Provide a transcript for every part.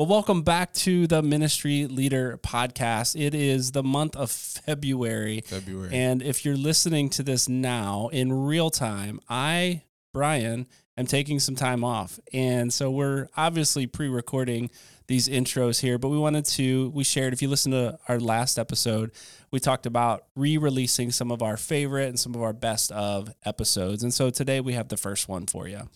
Well, welcome back to the Ministry Leader Podcast. It is the month of February. February. And if you're listening to this now in real time, I, Brian, am taking some time off. And so we're obviously pre recording these intros here, but we wanted to, we shared, if you listen to our last episode, we talked about re releasing some of our favorite and some of our best of episodes. And so today we have the first one for you.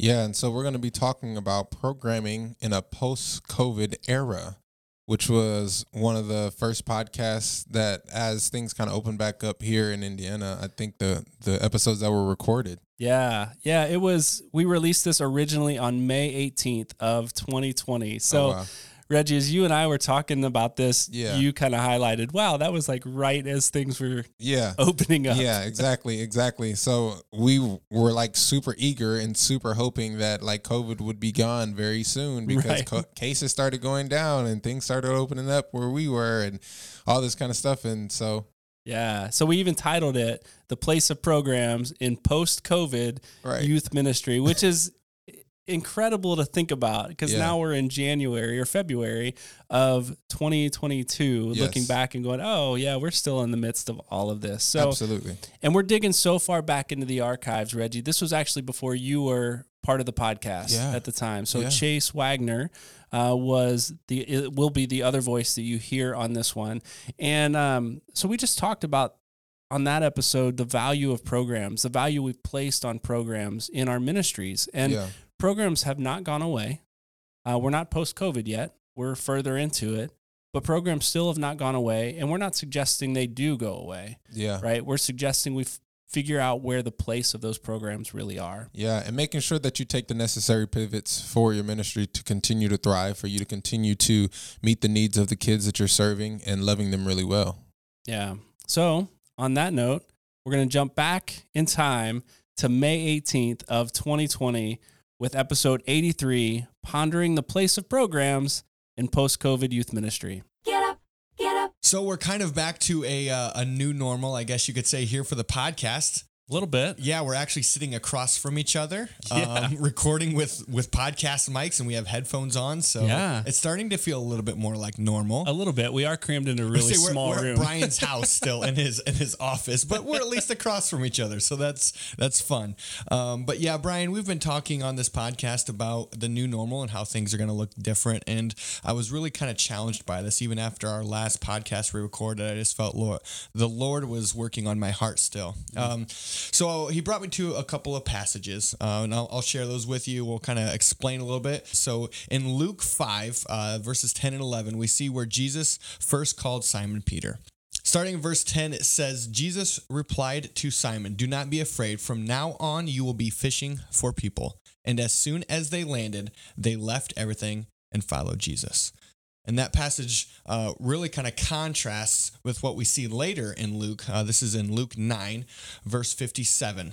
Yeah, and so we're going to be talking about programming in a post COVID era, which was one of the first podcasts that, as things kind of opened back up here in Indiana, I think the the episodes that were recorded. Yeah, yeah, it was. We released this originally on May 18th of 2020. So. Oh, wow. Reggie, as you and I were talking about this, Yeah. you kind of highlighted, wow, that was like right as things were Yeah. opening up. Yeah, exactly, exactly. So we were like super eager and super hoping that like COVID would be gone very soon because Right. co- cases started going down and things started opening up where we were and all this kind of stuff. And so, Yeah. So we even titled it The Place of Programs in Post COVID right. Youth Ministry, which is incredible to think about because Yeah. now we're in January or February of 2022, Yes. looking back and going, oh, yeah, we're still in the midst of all of this. So, Absolutely. and we're digging so far back into the archives, Reggie. This was actually before you were part of the podcast Yeah. at the time. So Yeah. Chase Wagner uh, was the it will be the other voice that you hear on this one, and um, so we just talked about on that episode the value of programs, the value we've placed on programs in our ministries, and yeah. Programs have not gone away. Uh, we're not post COVID yet. We're further into it, but programs still have not gone away, and we're not suggesting they do go away Yeah. right? We're suggesting we f- figure out where the place of those programs really are. Yeah, and making sure that you take the necessary pivots for your ministry to continue to thrive, for you to continue to meet the needs of the kids that you're serving and loving them really well. Yeah. So, on that note, we're going to jump back in time to May 18th of 2020 with episode 83, Pondering the Place of Programs in Post-COVID Youth Ministry. Get up, get up. So we're kind of back to a uh, a new normal, I guess you could say, here for the podcast. A little bit. Yeah, we're actually sitting across from each other, Yeah. um, recording with with podcast mics, and we have headphones on. So Yeah. it's starting to feel a little bit more like normal. A little bit. We are crammed in a really we're, small we're room. Brian's house still in his in his office, but we're at least across from each other, so that's that's fun. Um, but yeah, Brian, we've been talking on this podcast about the new normal and how things are going to look different, and I was really kind of challenged by this. Even after our last podcast we recorded, I just felt Lord, the Lord was working on my heart still. Um, so he brought me to a couple of passages, uh, and I'll, I'll share those with you. We'll kind of explain a little bit. So in Luke 5, uh, verses 10 and 11, we see where Jesus first called Simon Peter. Starting in verse 10, it says, Jesus replied to Simon, Do not be afraid. From now on, you will be fishing for people. And as soon as they landed, they left everything and followed Jesus. And that passage uh, really kind of contrasts with what we see later in Luke. Uh, this is in Luke 9, verse 57.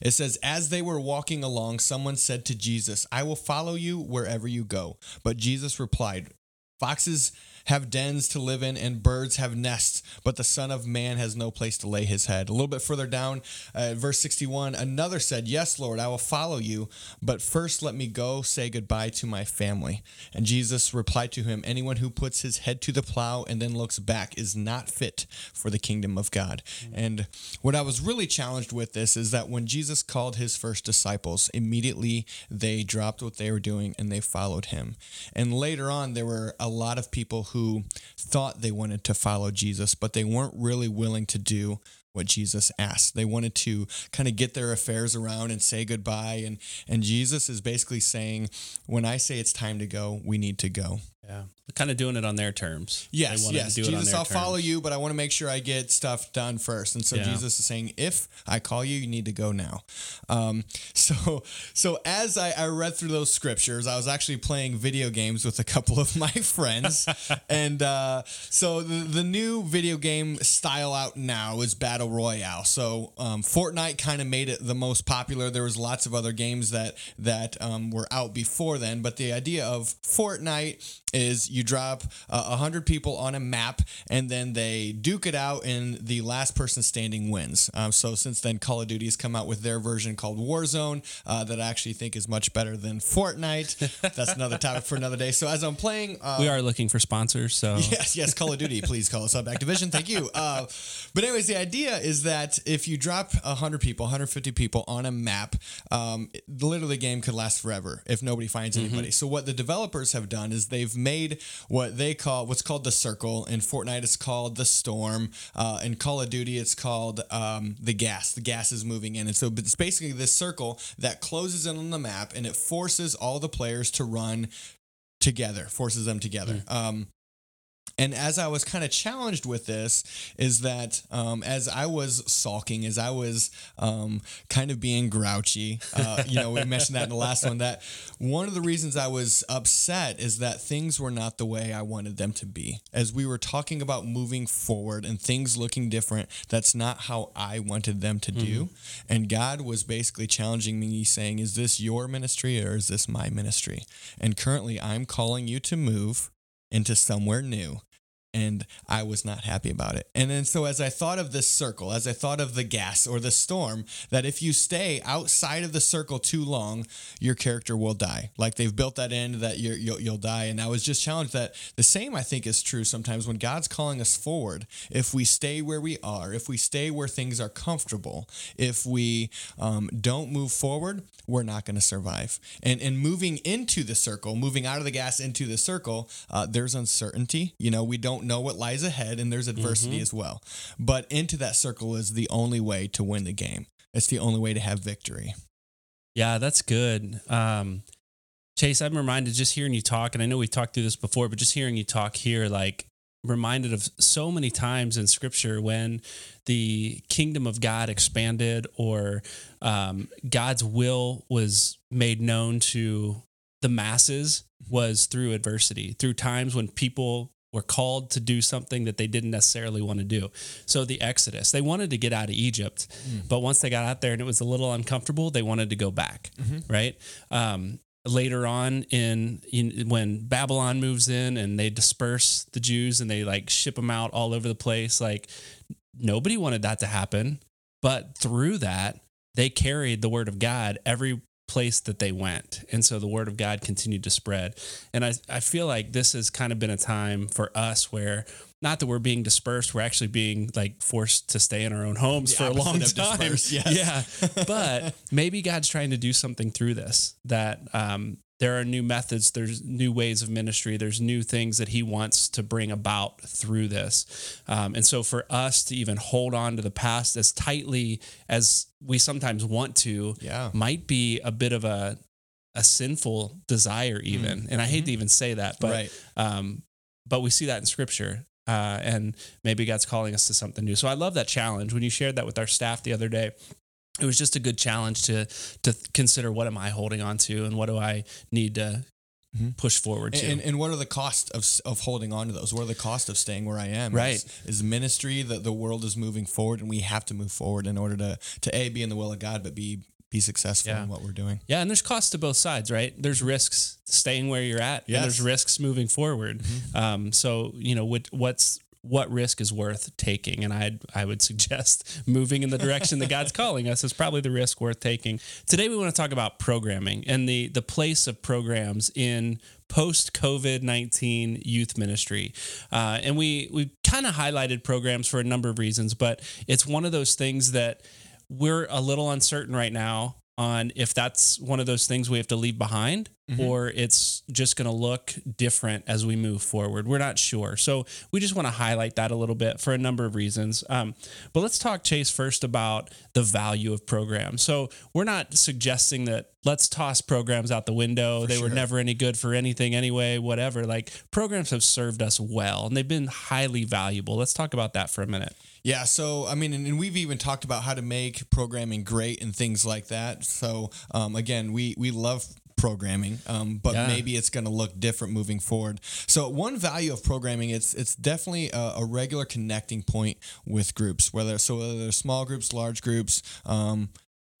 It says, As they were walking along, someone said to Jesus, I will follow you wherever you go. But Jesus replied, Foxes have dens to live in, and birds have nests, but the Son of Man has no place to lay his head. A little bit further down, uh, verse 61, another said, Yes, Lord, I will follow you, but first let me go say goodbye to my family. And Jesus replied to him, Anyone who puts his head to the plow and then looks back is not fit for the kingdom of God. And what I was really challenged with this is that when Jesus called his first disciples, immediately they dropped what they were doing and they followed him. And later on, there were a lot of people who thought they wanted to follow Jesus, but they weren't really willing to do what Jesus asked. They wanted to kind of get their affairs around and say goodbye. And, and Jesus is basically saying, when I say it's time to go, we need to go. Yeah. Kind of doing it on their terms. They Yes, yes. do it on Jesus, I'll follow you, but I want to make sure I get stuff done first. And so Yeah. Jesus is saying, if I call you, you need to go now. Um, so, so as I, I read through those scriptures, I was actually playing video games with a couple of my friends, and uh, so the, the new video game style out now is battle royale. So um, Fortnite kind of made it the most popular. There was lots of other games that that um, were out before then, but the idea of Fortnite is you drop a uh, hundred people on a map, and then they duke it out, and the last person standing wins. Um, so since then, Call of Duty has come out with their version called Warzone uh, that I actually think is much better than Fortnite. That's another topic for another day. So as I'm playing, uh, we are looking for sponsors. So yes, yes, Call of Duty, please call us up, Activision. Thank you. Uh, but anyways, the idea is that if you drop 100 people, 150 people on a map, um, literally the game could last forever if nobody finds mm-hmm. anybody. So what the developers have done is they've made what they call what's called the circle. In Fortnite, it's called the storm. Uh, in Call of Duty, it's called um, the gas. The gas is moving in, and so it's basically this circle that closes in on the map, and it forces all the players to run together, forces them together. Mm. Um, and as I was kind of challenged with this, is that um, as I was sulking, as I was um, kind of being grouchy, uh, you know, we mentioned that in the last one, that one of the reasons I was upset is that things were not the way I wanted them to be. As we were talking about moving forward and things looking different, that's not how I wanted them to do. Mm-hmm. And God was basically challenging me, saying, Is this your ministry or is this my ministry? And currently, I'm calling you to move into somewhere new and I was not happy about it. And then so as I thought of this circle, as I thought of the gas or the storm, that if you stay outside of the circle too long, your character will die. Like they've built that in that you will you'll die. And I was just challenged that the same I think is true sometimes when God's calling us forward. If we stay where we are, if we stay where things are comfortable, if we um, don't move forward, we're not going to survive. And and moving into the circle, moving out of the gas into the circle, uh, there's uncertainty. You know, we don't know what lies ahead and there's adversity mm-hmm. as well. But into that circle is the only way to win the game. It's the only way to have victory. Yeah, that's good. Um, Chase, I'm reminded just hearing you talk, and I know we've talked through this before, but just hearing you talk here, like reminded of so many times in scripture when the kingdom of God expanded or um, God's will was made known to the masses was through adversity, through times when people were called to do something that they didn't necessarily want to do. So the Exodus, they wanted to get out of Egypt, mm. but once they got out there and it was a little uncomfortable, they wanted to go back, mm-hmm. right? Um, later on in, in, when Babylon moves in and they disperse the Jews and they like ship them out all over the place, like nobody wanted that to happen, but through that they carried the word of God every place that they went. And so the word of God continued to spread. And I, I feel like this has kind of been a time for us where not that we're being dispersed, we're actually being like forced to stay in our own homes the for a long time. Yes. Yeah. but maybe God's trying to do something through this that um, there are new methods, there's new ways of ministry, there's new things that he wants to bring about through this. Um, and so for us to even hold on to the past as tightly as we sometimes want to, yeah. might be a bit of a a sinful desire even. Mm. And I hate mm-hmm. to even say that, but right. um, but we see that in scripture. Uh, and maybe God's calling us to something new. So I love that challenge. When you shared that with our staff the other day, it was just a good challenge to to consider what am I holding on to and what do I need to mm-hmm. push forward to. And, and, what are the costs of, of holding on to those? What are the cost of staying where I am? Right. Is, is ministry that the world is moving forward and we have to move forward in order to, to A, be in the will of God, but be be successful yeah. in what we're doing. Yeah, and there's costs to both sides, right? There's risks staying where you're at, yes. and there's risks moving forward. Mm-hmm. Um, so you know, what, what's what risk is worth taking? And I I would suggest moving in the direction that God's calling us is probably the risk worth taking. Today we want to talk about programming and the the place of programs in post COVID 19 youth ministry. Uh, and we, we kind of highlighted programs for a number of reasons, but it's one of those things that we're a little uncertain right now on if that's one of those things we have to leave behind mm-hmm. or it's just going to look different as we move forward. We're not sure. So we just want to highlight that a little bit for a number of reasons. Um, but let's talk, Chase, first about the value of programs. So we're not suggesting that let's toss programs out the window. For they sure. were never any good for anything anyway, whatever. Like programs have served us well and they've been highly valuable. Let's talk about that for a minute. Yeah, so I mean, and, and, we've even talked about how to make programming great and things like that. So um, again, we we love programming, um, but yeah. maybe it's going to look different moving forward. So one value of programming, it's it's definitely a, a regular connecting point with groups, whether so whether they're small groups, large groups. Um,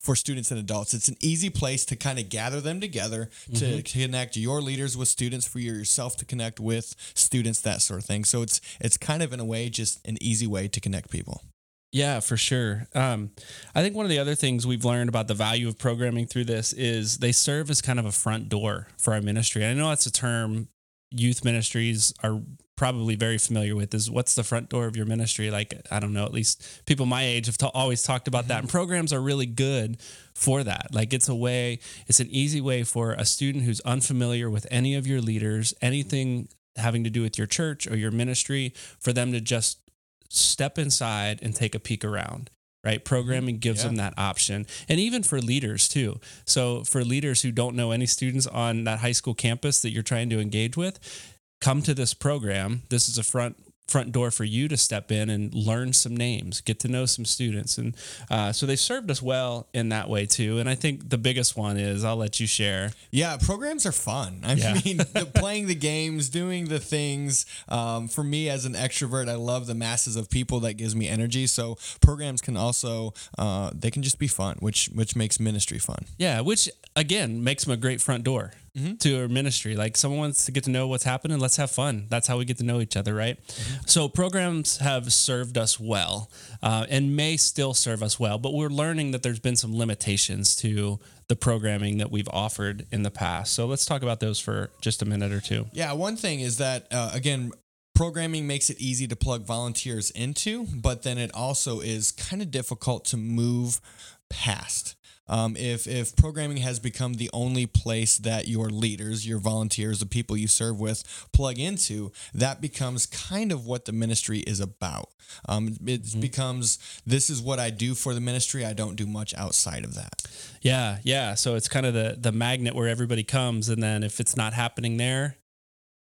for students and adults. It's an easy place to kind of gather them together to connect your leaders with students, for yourself to connect with students, that sort of thing. So it's it's kind of in a way just an easy way to connect people. Yeah, for sure. Um, I think one of the other things we've learned about the value of programming through this is they serve as kind of a front door for our ministry. And I know that's a term youth ministries are probably very familiar with is what's the front door of your ministry? Like i don't know at least people my age have ta- always talked about that. And mm-hmm. programs are really good for that. Like it's a way it's an easy way for a student who's unfamiliar with any of your leaders anything having to do with your church or your ministry for them to just step inside and take a peek around right? Mm-hmm. Programming gives Yeah. them that option. And even for leaders too. So for leaders who don't know any students on that high school campus that you're trying to engage with come to this program this is a front front door for you to step in and learn some names get to know some students and uh, so they served us well in that way too and i think the biggest one is i'll let you share Yeah, programs are fun. I Yeah. mean, the, playing the games, doing the things. Um, for me, as an extrovert, I love the masses of people. That gives me energy. So programs can also uh, they can just be fun, which which makes ministry fun. Yeah, which again makes them a great front door to our ministry. Like someone wants to get to know what's happening, let's have fun. That's how we get to know each other, right? So programs have served us well uh, and may still serve us well, but we're learning that there's been some limitations to the programming that we've offered in the past. So let's talk about those for just a minute or two. Yeah, one thing is that uh, again. Programming makes it easy to plug volunteers into, but then it also is kind of difficult to move past. Um, if if programming has become the only place that your leaders, your volunteers, the people you serve with plug into, that becomes kind of what the ministry is about. Um, it becomes this is what I do for the ministry. I don't do much outside of that. Yeah, yeah. So it's kind of the the magnet where everybody comes, and then if it's not happening there,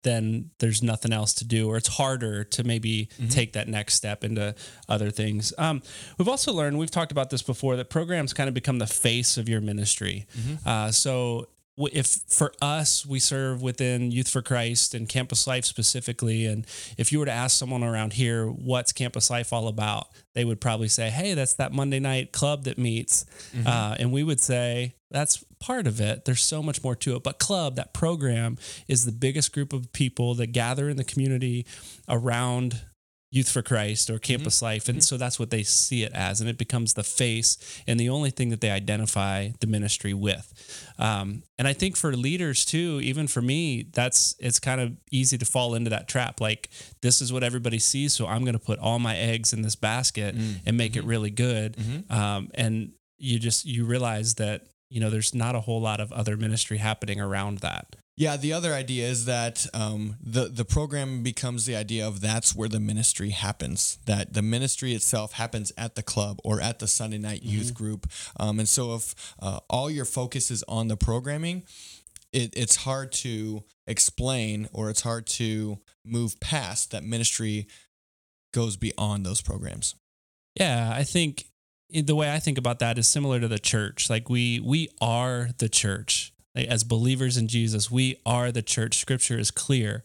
then there's nothing else to do, or it's harder to maybe take that next step into other things. Um, we've also learned, we've talked about this before, that programs kind of become the face of your ministry. Uh, so if for us, we serve within Youth for Christ and Campus Life specifically, and if you were to ask someone around here, what's Campus Life all about? They would probably say, hey, that's that Monday night club that meets. Uh, and we would say, that's part of it. There's so much more to it. But club, that program, is the biggest group of people that gather in the community around Youth for Christ or mm-hmm. Campus Life. And mm-hmm. so that's what they see it as. And it becomes the face and the only thing that they identify the ministry with. Um, and I think for leaders too, even for me, that's it's kind of easy to fall into that trap. Like, this is what everybody sees. So I'm going to put all my eggs in this basket mm. and make it mm-hmm. really good. Um, and you just, you realize that, you know, there's not a whole lot of other ministry happening around that. Yeah, the other idea is that um, the the program becomes the idea of that's where the ministry happens. That the ministry itself happens at the club or at the Sunday night youth group. Um, and so, if uh, all your focus is on the programming, it, it's hard to explain or it's hard to move past that ministry goes beyond those programs. Yeah, I think the way I think about that is similar to the church. Like we we are the church. Like as believers in Jesus, we are the church. Scripture is clear.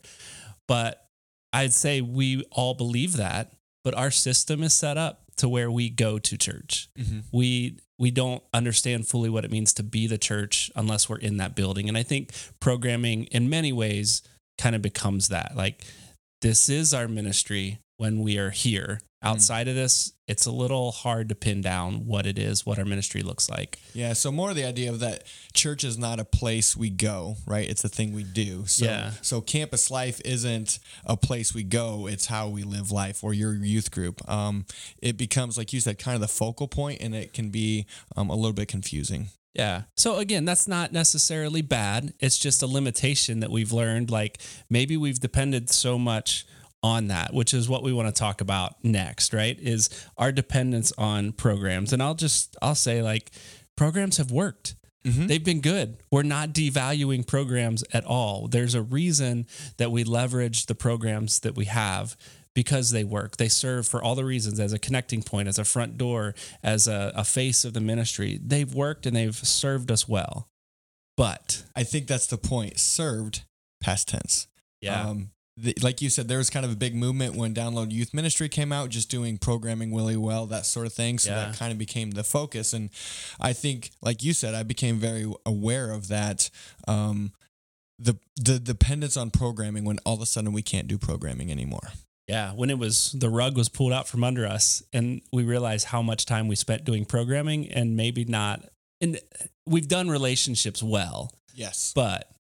But I'd say we all believe that, but our system is set up to where we go to church. Mm-hmm. We we don't understand fully what it means to be the church unless we're in that building. And I think programming in many ways kind of becomes that. Like this is our ministry when we are here. Outside of this, it's a little hard to pin down what it is, what our ministry looks like. Yeah, so more the idea of that church is not a place we go, right? It's a thing we do. So Yeah. so campus life isn't a place we go, it's how we live life or your youth group. Um, it becomes like you said kind of the focal point and it can be um, a little bit confusing. Yeah. So again, that's not necessarily bad. It's just a limitation that we've learned. Like maybe we've depended so much on that, which is what we want to talk about next, right? Is our dependence on programs. And I'll just, I'll say like programs have worked. They've been good. We're not devaluing programs at all. There's a reason that we leverage the programs that we have because they work. They serve for all the reasons as a connecting point, as a front door, as a, a face of the ministry. They've worked and they've served us well. But I think that's the point. Served past tense. yeah, Um, the, like you said, there was kind of a big movement when Download Youth Ministry came out, just doing programming really well, that sort of thing. So Yeah. that kind of became the focus. And I think, like you said, I became very aware of that. Um, the the dependence on programming when all of a sudden we can't do programming anymore. Yeah, when it was the rug was pulled out from under us, and we realized how much time we spent doing programming, and maybe not. And we've done relationships well, Yes. but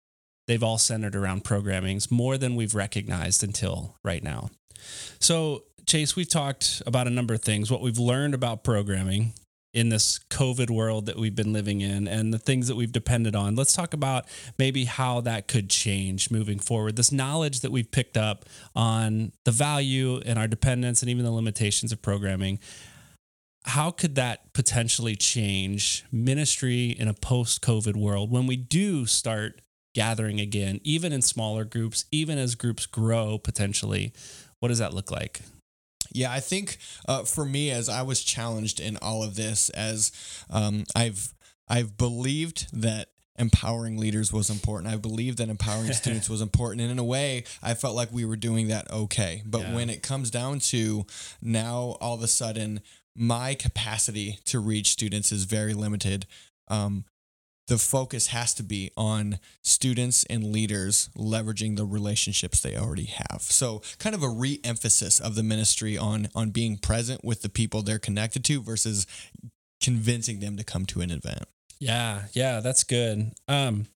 they've all centered around programmings more than we've recognized until right now. So, Chase, we've talked about a number of things, what we've learned about programming in this COVID world that we've been living in and the things that we've depended on. Let's talk about maybe how that could change moving forward. This knowledge that we've picked up on the value and our dependence and even the limitations of programming. How could that potentially change ministry in a post COVID world when we do start gathering again, even in smaller groups, even as groups grow potentially? What does that look like? Yeah, I think uh, for me, as I was challenged in all of this, as um, I've I've believed that empowering leaders was important. I believed that empowering students was important, and in a way, I felt like we were doing that okay. But Yeah. when it comes down to now, all of a sudden, my capacity to reach students is very limited. Um, the focus has to be on students and leaders leveraging the relationships they already have. So, kind of a re-emphasis of the ministry on on being present with the people they're connected to versus convincing them to come to an event. Yeah, yeah, that's good. Um,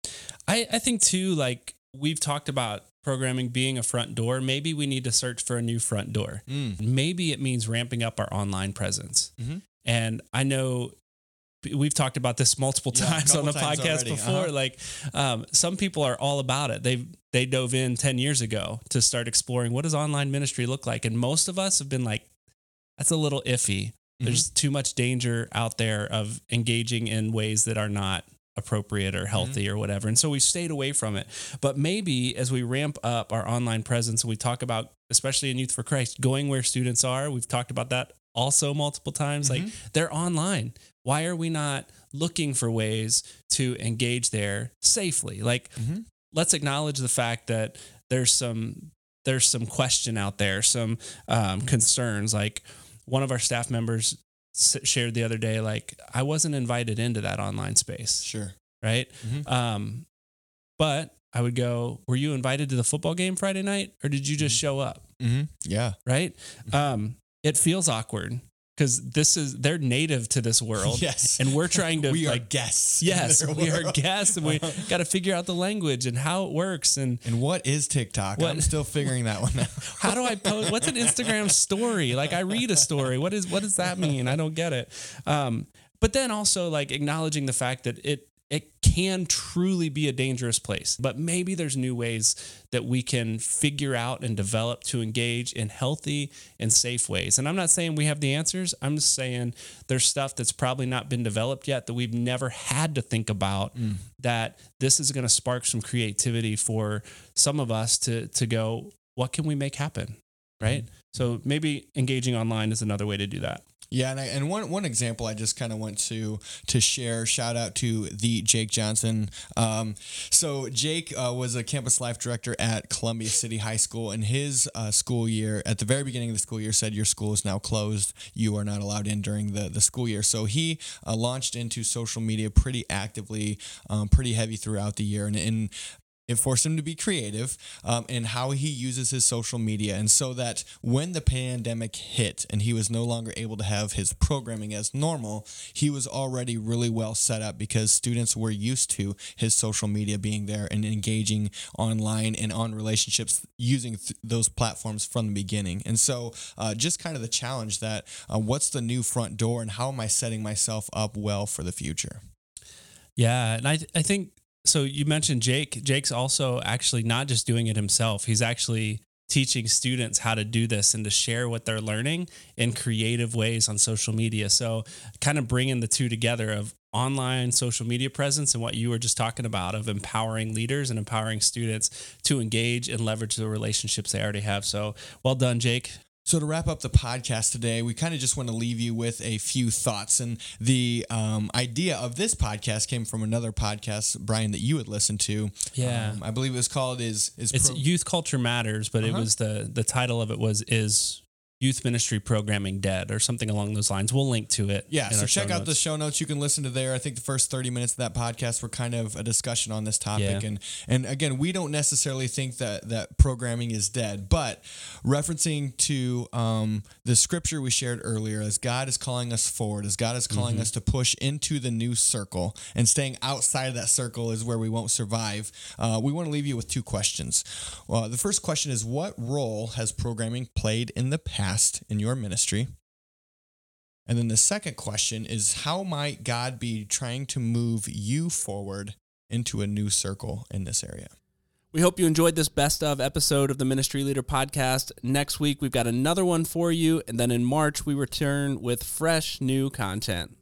I I think too, like we've talked about programming being a front door. Maybe we need to search for a new front door. Maybe it means ramping up our online presence. Mhm. And I know we've talked about this multiple Yeah, times on the podcast already. before. Uh-huh. Like um, some people are all about it. They they dove in ten years ago to start exploring what does online ministry look like, and most of us have been like, that's a little iffy. Mm-hmm. There's too much danger out there of engaging in ways that are not appropriate or healthy or whatever. And so we stayed away from it. But maybe as we ramp up our online presence and we talk about, especially in Youth for Christ, going where students are, we've talked about that also multiple times. Like they're online. Why are we not looking for ways to engage there safely? Like Mhm. let's acknowledge the fact that there's some there's some question out there, some um, concerns. Like one of our staff members shared the other day, like I wasn't invited into that online space, Sure. right? Mhm. Um, but I would go, were you invited to the football game Friday night, or did you just show up? Mm-hmm. Yeah. Right? Um, it feels awkward because this is they're native to this world, Yes. and we're trying to we are like. guests. Yes, we are guests, and we got to figure out the language and how it works, and And what is TikTok? What- I'm still figuring that one out. how do I post? What's an Instagram story? Like I read a story. What is what does that mean? I don't get it. Um, but then also like acknowledging the fact that it it can truly be a dangerous place. But maybe there's new ways that we can figure out and develop to engage in healthy and safe ways. And I'm not saying we have the answers. I'm just saying there's stuff that's probably not been developed yet that we've never had to think about mm. that this is going to spark some creativity for some of us to to go what can we make happen right mm. so maybe engaging online is another way to do that Yeah, and I, and one one example I just kind of want to to share. Shout out to the Jake Johnson. Um, so Jake uh, was a campus life director at Columbia City High School, and his uh, school year at the very beginning of the school year said your school is now closed. You are not allowed in during the the school year. So he uh, launched into social media pretty actively, um, pretty heavy throughout the year, and and it forced him to be creative um, in how he uses his social media. And so that when the pandemic hit and he was no longer able to have his programming as normal, he was already really well set up because students were used to his social media being there and engaging online and on relationships using th- those platforms from the beginning. And so, uh, just kind of the challenge that uh, what's the new front door and how am I setting myself up well for the future? yeah and i i think so you mentioned jake. Jake's also actually not just doing it himself. He's actually teaching students how to do this and to share what they're learning in creative ways on social media. So kind of bringing the two together of online social media presence and what you were just talking about of empowering leaders and empowering students to engage and leverage the relationships they already have. So well done jake So, to wrap up the podcast today, we kind of just want to leave you with a few thoughts. And the um, idea of this podcast came from another podcast, Brian, that you had listened to. Yeah. Um, I believe it was called "Is Is It's Pro- Youth Culture Matters, but it Uh-huh. was the the title of it was is Youth Ministry Programming Dead or something along those lines. We'll link to it. Yeah, so check out the show notes. You can listen to there. I think the first 30 minutes of that podcast were kind of a discussion on this topic. Yeah. And and again, we don't necessarily think that that programming is dead, but referencing to um, the scripture we shared earlier, as God is calling us forward, as God is calling Mm-hmm. us to push into the new circle, and staying outside of that circle is where we won't survive. Uh, we want to leave you with two questions. Well, the first question is, what role has programming played in the past in your ministry? And then the second question is how might God be trying to move you forward into a new circle in this area? We hope you enjoyed this best of episode of the Ministry Leader Podcast. Next week, we've got another one for you. And then in March, we return with fresh new content.